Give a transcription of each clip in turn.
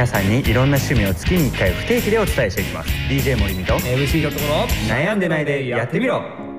皆さんにいろんな趣味を月に1回不定期でお伝えしていきます。DJ 森美と MC ひょっとこの悩んでないでやってみろ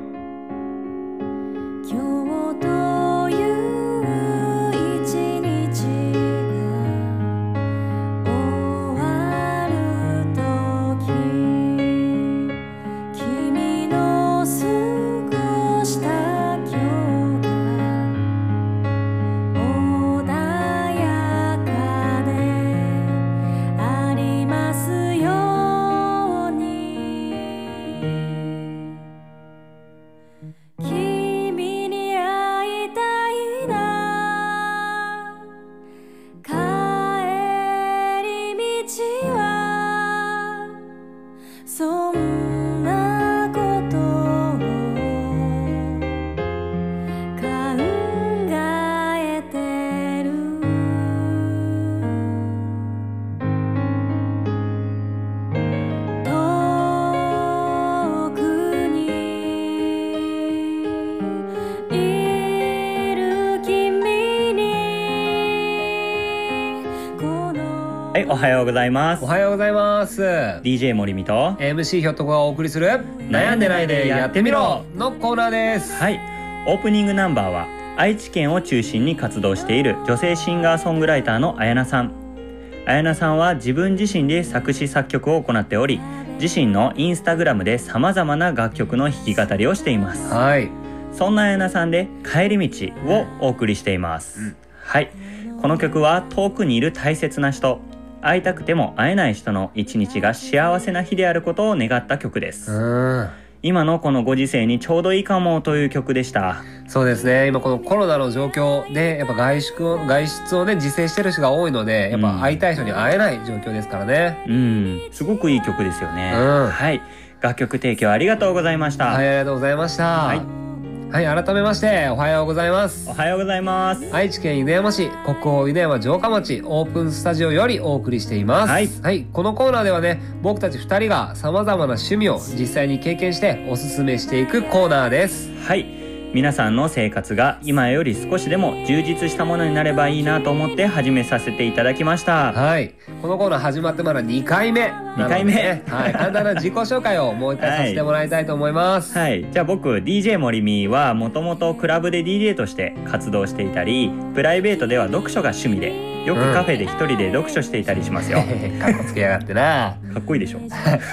はいおはようございます。おはようございます。DJ 森美と。MC ひょっとこがお送りする悩んでないでやってみろのコーナーです。はい。オープニングナンバーは愛知県を中心に活動している女性シンガーソングライターの綾菜さん。綾菜さんは自分自身で作詞作曲を行っており自身のインスタグラムで様々な楽曲の弾き語りをしています。はい。そんな綾菜さんで帰り道をお送りしています、うん。はい。この曲は遠くにいる大切な人会いたくても会えない人の一日が幸せな日であることを願った曲です、うん。今のこのご時世にちょうどいいかもという曲でした。そうですね。今このコロナの状況でやっぱ外出を外出をね自制してる人が多いのでやっぱ会いたい人に会えない状況ですからね、うん。すごくいい曲ですよね、うん。はい。楽曲提供ありがとうございました、はいありがとうございました。はいはい、改めましておはようございます。おはようございます。愛知県犬山市国宝犬山城下町オープンスタジオよりお送りしています。はい、このコーナーではね僕たち2人がさまざまな趣味を実際に経験しておすすめしていくコーナーです。はい皆さんの生活が今より少しでも充実したものになればいいなと思って始めさせていただきました。はい。このコーナー始まってまだ2回目。なので二回目。ねはい、簡単な自己紹介をもう一回させてもらいたいと思います、はい、じゃあ僕 DJ 森美はもともとクラブで DJ として活動していたりプライベートでは読書が趣味でよくカフェで一人で読書していたりしますよ、かっこつけやがってな。かっこいいでしょ。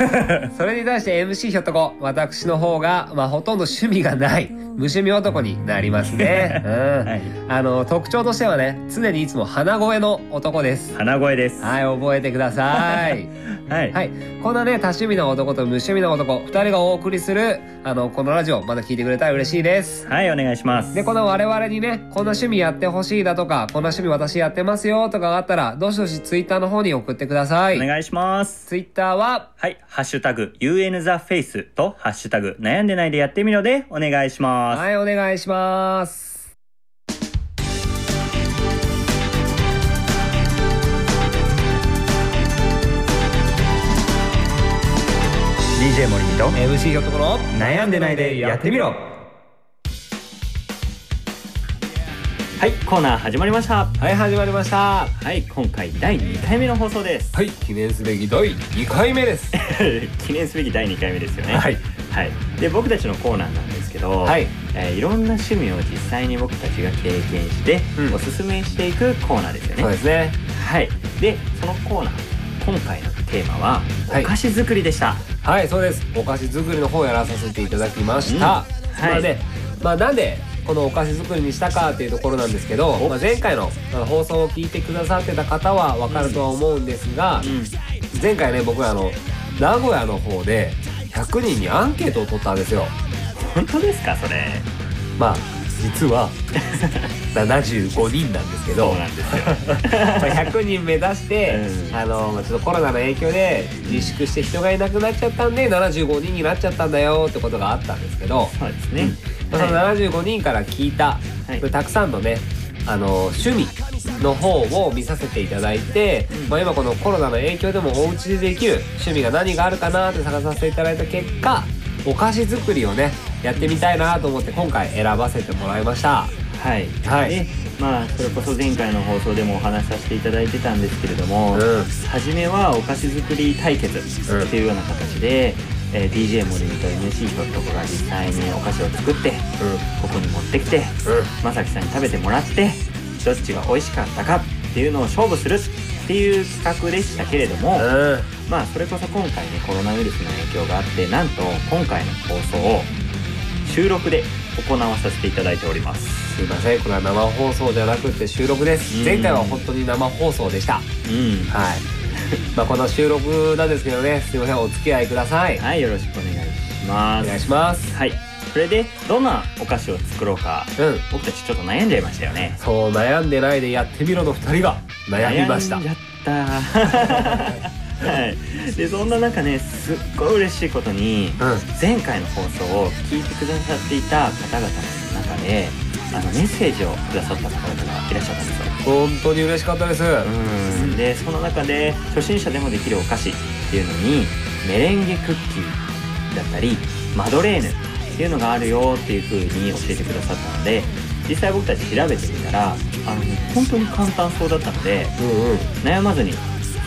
それに対して MC ひょっとこ私の方が、まあ、ほとんど趣味がない無趣味男になりますね、うん。はいあの特徴としてはね常にいつも鼻声の男です。鼻声です。はい覚えてください。はい、はい。こんなね多趣味な男と無趣味な男2人がお送りするあのこのラジオまだ聞いてくれたら嬉しいです。はい、お願いします。でこの我々にねこんな趣味やってほしいだとかこんな趣味私やってますよとかがあったらどしどしツイッターの方に送ってください。お願いします。ツイッターははい、ハッシュタグ UN the face とハッシュタグ悩んでないでやってみろでお願いします、はいお願いします。い、DJ 森美と MC ひょっところ。悩んでないでやってみろ。はい、コーナー始まりました。はい始まりました。はい、今回第2回目の放送です。はい記念すべき第2回目です。記念すべき第2 回目ですよね。はい。はい、で僕たちのコーナーなんですけど、はい。えーいろんな趣味を実際に僕たちが経験して、うん。おすすめしていくコーナーですよね。そうですね。はい。でそのコーナー今回のテーマははい。お菓子作りでした、はいそうです。お菓子作りの方をやらさせていただきました、うん。はい。まあねまあなんでこのお菓子作りにしたかっていうところなんですけど、まあ、前回のあの放送を聞いてくださってた方は分かるとは思うんですが、うん。前回ね僕あの名古屋の方で100人にアンケートを取ったんですよ本当ですかそれ？まあ実は 75人なんですけどそうなんですよ。まあ100人目指して、うん。あのまあちょっとコロナの影響で自粛して人がいなくなっちゃったんで75人になっちゃったんだよってことがあったんですけど、そうですね、まあ、そのは75人から聞いた、はい。たくさんのねあの趣味の方を見させていただいて、うん。まあ、今このコロナの影響でもお家でできる趣味が何があるかなって探させていただいた結果お菓子作りをねやってみたいなと思って今回選ばせてもらいました。はい、はい。でまあそれこそ前回の放送でもお話しさせていただいてたんですけれども、うん。初めはお菓子作り対決っていうような形で、えー DJ 森美と MC とこが実際にお菓子を作ってここに持ってきてまさきさんに食べてもらってどっちが美味しかったかっていうのを勝負するっていう企画でしたけれども、うんうん。まあそれこそ今回ねコロナウイルスの影響があってなんと今回の放送を収録で行わさせていただいております。すいません。これは生放送じゃなくて収録です。うん。前回は本当に生放送でした。うん。はい。まあこの収録なんですけどね。すいませんお付き合いください。はいよろしくお願いします。お願いします。はい。それでどんなお菓子を作ろうか。うん。僕たちちょっと悩んじゃいましたよね。そう悩んでないでやってみろの二人が悩みました。悩んじゃった はい。でそんな中ねすっごい嬉しいことにうん。前回の放送を聞いてくださっていた方々の中であのメッセージをくださった方々がいらっしゃったんですよ。本当に嬉しかったです。うん。でその中で初心者でもできるお菓子っていうのにメレンゲクッキーだったりマドレーヌっていうのがあるよっていう風に教えてくださったので実際僕たち調べてみたらあの本当に簡単そうだったのでうんうん。悩まずに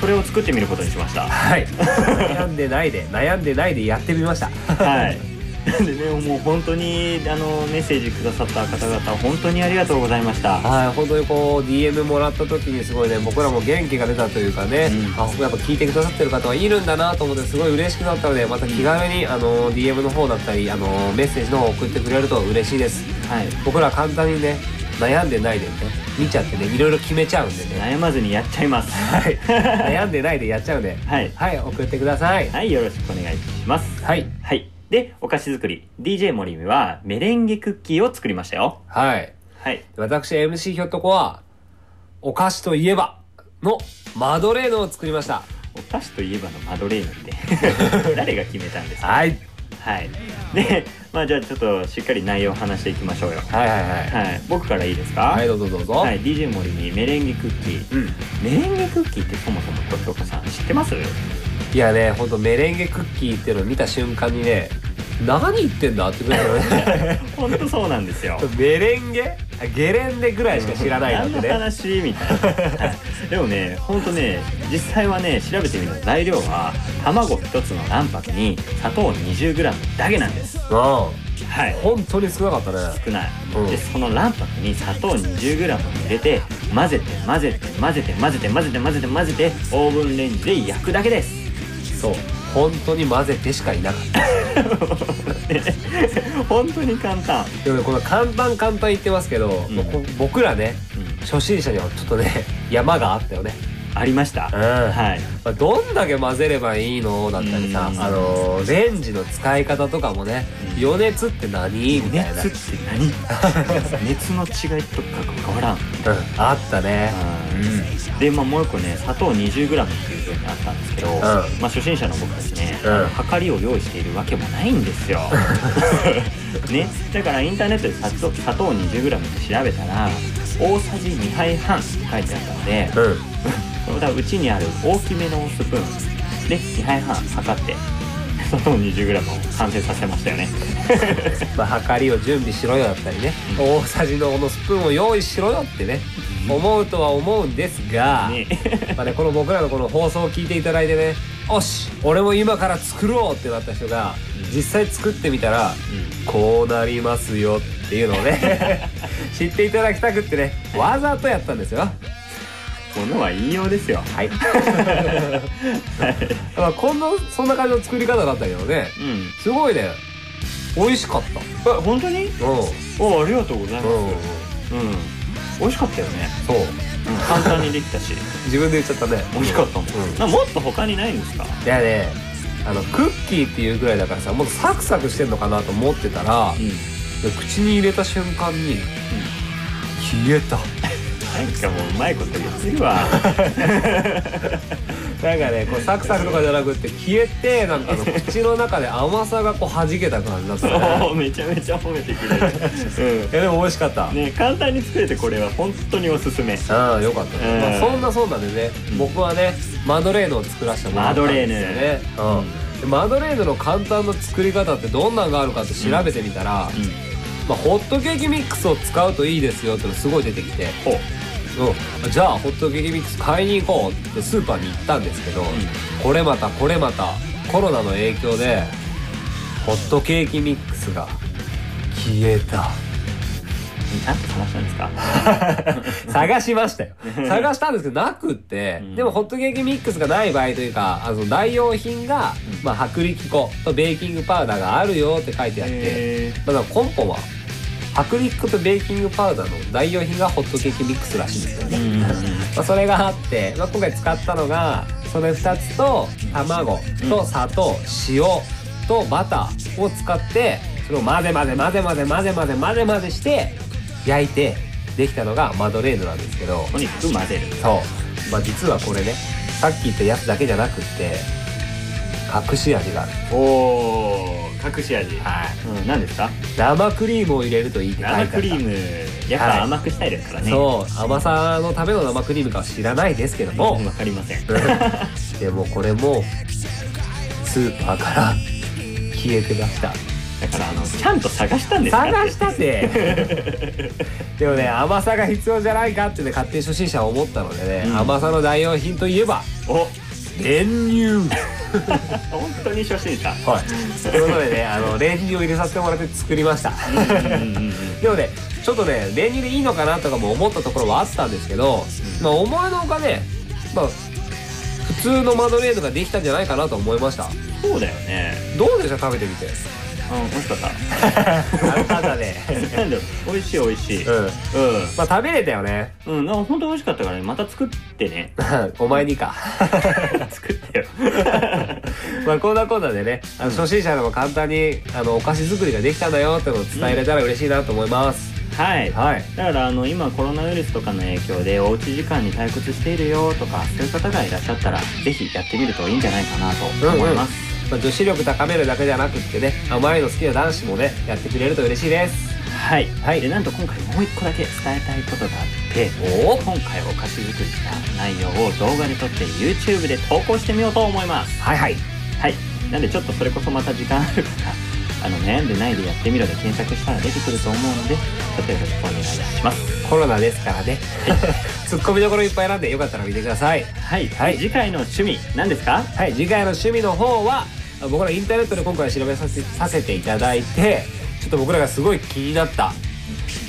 それを作ってみることにしました。はい。悩んでないで悩んでないでやってみました。はい。な んでねもう本当にあのメッセージくださった方々本当にありがとうございました。はい本当にこう DM もらった時にすごいね僕らも元気が出たというかね、うん。あやっぱ聞いてくださってる方はいるんだなと思ってすごい嬉しくなったのでまた気軽にあの DM の方だったりあのメッセージの方送ってくれると嬉しいです。はい。僕ら簡単にね悩んでないでね見ちゃってねいろいろ決めちゃうんでね。悩まずにやっちゃいます。はい。悩んでないでやっちゃうんではい。はい送ってください。はいよろしくお願いします。はい。はい。でお菓子作り。DJ 森美はメレンゲクッキーを作りましたよ。はい。はい。私 MC ひょっとこはお菓子といえばのマドレーヌを作りました。お菓子といえばのマドレーヌって。誰が決めたんですか？はいはい。でまあじゃあちょっとしっかり内容を話していきましょうよ。はいはいはい。はい。僕からいいですか？はいどうぞどうぞ、はい。DJ 森美メレンゲクッキー。うん。メレンゲクッキーってそもそもこれ京子さん知ってます？いやねほんとメレンゲクッキーっていうのを見た瞬間にね何言ってんだってぐらいのね。本当そうなんですよ。メレンゲ？あゲレンデぐらいしか知らないのね。話みたいな、は いでもねほんとね実際はね調べてみると材料は卵1つの卵白に砂糖 20g だけなんです。うんはい。本当に少なかったね。少ない、うん。でその卵白に砂糖 20g を入れて混ぜて混ぜて混ぜて混ぜて混ぜて混ぜて混ぜてオーブンレンジで焼くだけです。そう。本当に混ぜてしかいなかった 本当に簡単、でもねこの簡単簡単言ってますけど、うこ僕らねうん。初心者にはちょっとね山があったよねありました、うん。はい。まあ、どんだけ混ぜればいいの？だったりさ、うん。あのーレンジの使い方とかもね、うん。余熱って何？みたいな、熱って何？熱の違いとかが変わらん。うん、あったね。で、まあ、もう一個ね砂糖 20g っていうふうにあったんですけど、まあ、初心者の僕たちね、量りを用意しているわけもないんですよ。ね、だからインターネットで砂糖砂糖 20g って調べたら大さじ2杯半って書いてあったので、うん、うちにある大きめのスプーン。で2杯半測って砂糖 20g を完成させましたよね。まあ量りを準備しろよだったりね、大さじのこのスプーンを用意しろよってね、思うとは思うんですが、ね。まあね、この僕らのこの放送を聞いていただいてねよし俺も今から作ろうってなった人が実際作ってみたらこうなりますよっていうのをね 知っていただきたくってねわざとやったんですよものは言いようですよ。はいまあこんなそんな感じの作り方だったけどねうん。すごいね美味しかったえ本当に？うんおありがとうございます。うんうん。美味しかったよね。そううん、簡単にできたし。自分で言っちゃったね美味しかったもん。うんなもっと他にないんですか？いやねあのクッキーっていうぐらいだからさもっとサクサクしてんのかなと思ってたら、うん。口に入れた瞬間に消えたなんかもううまいこと言ってるわ。なんかねこうサクサクとかじゃなくって消えてなんかあの口の中で甘さがこう弾けた感じだったね。そう、めちゃめちゃ褒めてくれる。いやでも美味しかった、うん。ね、簡単に作れてこれは本当におすすめ。ああよかった。ね、うん。まあ、そんなそんなでね、うん。僕はねマドレーヌを作らせてもらったんですよね。マドレーヌ。うん。でマドレーヌの簡単な作り方ってどんなんがあるかって調べてみたら、まあ、ホットケーキミックスを使うといいですよってのすごい出てきて、ほううん、じゃあホットケーキミックス買いに行こうってスーパーに行ったんですけど、これまたこれまたコロナの影響でホットケーキミックスが消えた。ちゃんと探したんですか？探しましたよ。探したんですけどなくって、うん。でもホットケーキミックスがない場合というかあの代用品が、うん。まあ、薄力粉とベーキングパウダーがあるよって書いてあって、へだから根本は薄力粉とベーキングパウダーの代用品がホットケーキミックスらしいんですよね、まあ、それがあって、まあ、今回使ったのがそれ2つと卵と砂糖、塩とバターを使ってそれを混ぜ混ぜ混ぜ混ぜ混ぜ混ぜ混ぜ混ぜして焼いてできたのがマドレーヌなんですけどとにかく混ぜるそう、まあ、実はこれねさっき言ったやつだけじゃなくって隠し味がある。おお隠し味。はい。うん何ですか？生クリームを入れるといいって書いてあった。生クリームやっぱ甘くしたいですからね。そう甘さのための生クリームかは知らないですけども、う んわかりません。でもこれもスーパーから 消えてました。だからあのちゃんと探したんですか？探したって。でもね甘さが必要じゃないかってね勝手に初心者は思ったのでね、うん。甘さの代用品といえばお練乳 本当に初心者。はい。ということでねあの練乳を入れさせてもらって作りました。でもねちょっとね練乳でいいのかなとかも思ったところはあったんですけど、まあ思いのほかねまあ普通のマドレーヌができたんじゃないかなと思いました。そうだよね。どうでした？食べてみてうん美味しかった。あんただねなんだろう美味しい美味しい。うん。うまあ食べれたよね。んうんなんか本当美味しかったからね。また作ってね。お前にか。作ってよ。まあこんなこんなでねあの初心者でも簡単にあのお菓子作りができたんだよってのを伝えれたら嬉しいなと思います、はい。はい。だからあの今コロナウイルスとかの影響でおうち時間に退屈しているよとかそういう方がいらっしゃったらぜひやってみるといいんじゃないかなと思います、まあ、女子力高めるだけじゃなくってね甘いの好きな男子もねやってくれると嬉しいです。はい、はい。でなんと今回もう一個だけ伝えたいことがあってお今回お菓子作りした内容を動画で撮って YouTube で投稿してみようと思います。はいはい。はい。なんでちょっとそれこそまた時間あるからあの悩んでないでやってみろで検索したら出てくると思うのでちょっとよろしくお願いします。コロナですからね。ツッコミどころいっぱい選んでよかったら見てください。はい、はい。次回の趣味何ですか？はい。次回の趣味の方は僕らインターネットで今回調べさせさせていただいてちょっと僕らがすごい気になった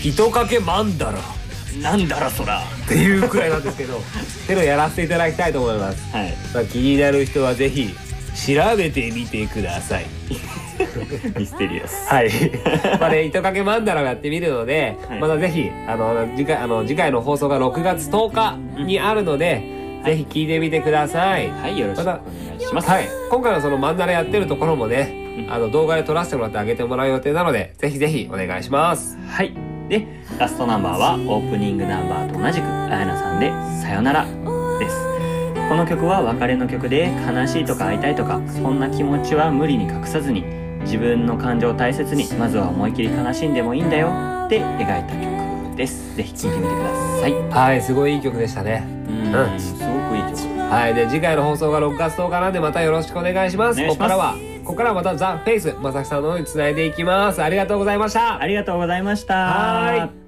糸かけマンダラ。っなんだろそら。ていうくらいなんですけどってのをやらせていただきたいと思います、はい。まあ、気になる人はぜひ調べてみてください。ミステリアス。はい。まあね、糸かけマンダラをやってみるので、はい。またぜひ、あの、次回、あの、次回の放送が6月10日にあるので、ぜひ聞いてみてください。はいよろしくお願いしますはい。今回のそのマンダラやってるところもね、あの、動画で撮らせてもらってあげてもらう予定なので、ぜひぜひお願いします。はいでラストナンバーはオープニングナンバーと同じくあやなさんで「さよなら」ですこの曲は別れの曲で悲しいとか会いたいとかそんな気持ちは無理に隠さずに自分の感情を大切にまずは思い切り悲しんでもいいんだよって描いた曲ですぜひ聴いてみてくださいはい、すごいいい曲でしたね。すごくいい曲はい。で、次回の放送が6月10日なんで、またよろしくお願いします。ここからは、ここからはまたザ・フェイス、まさきさんの方に繋いでいきます。ありがとうございました。ありがとうございましたは思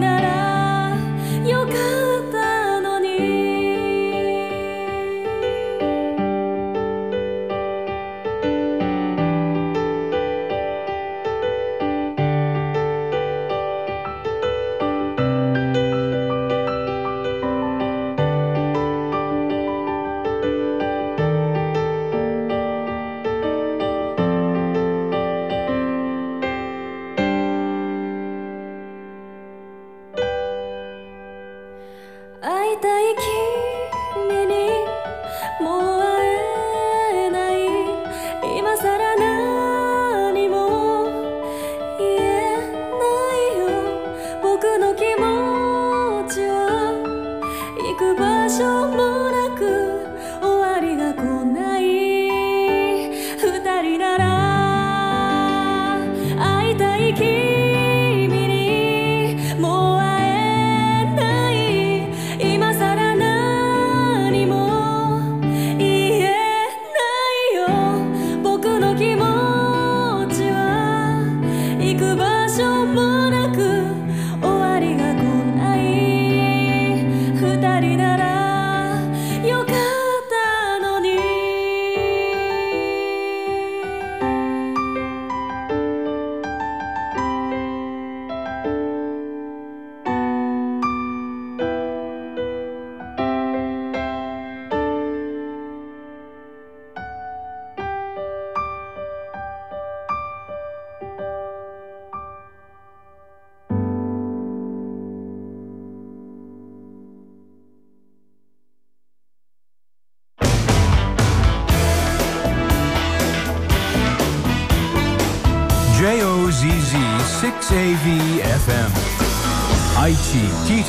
ならよかったいたい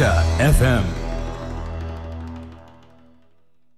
FM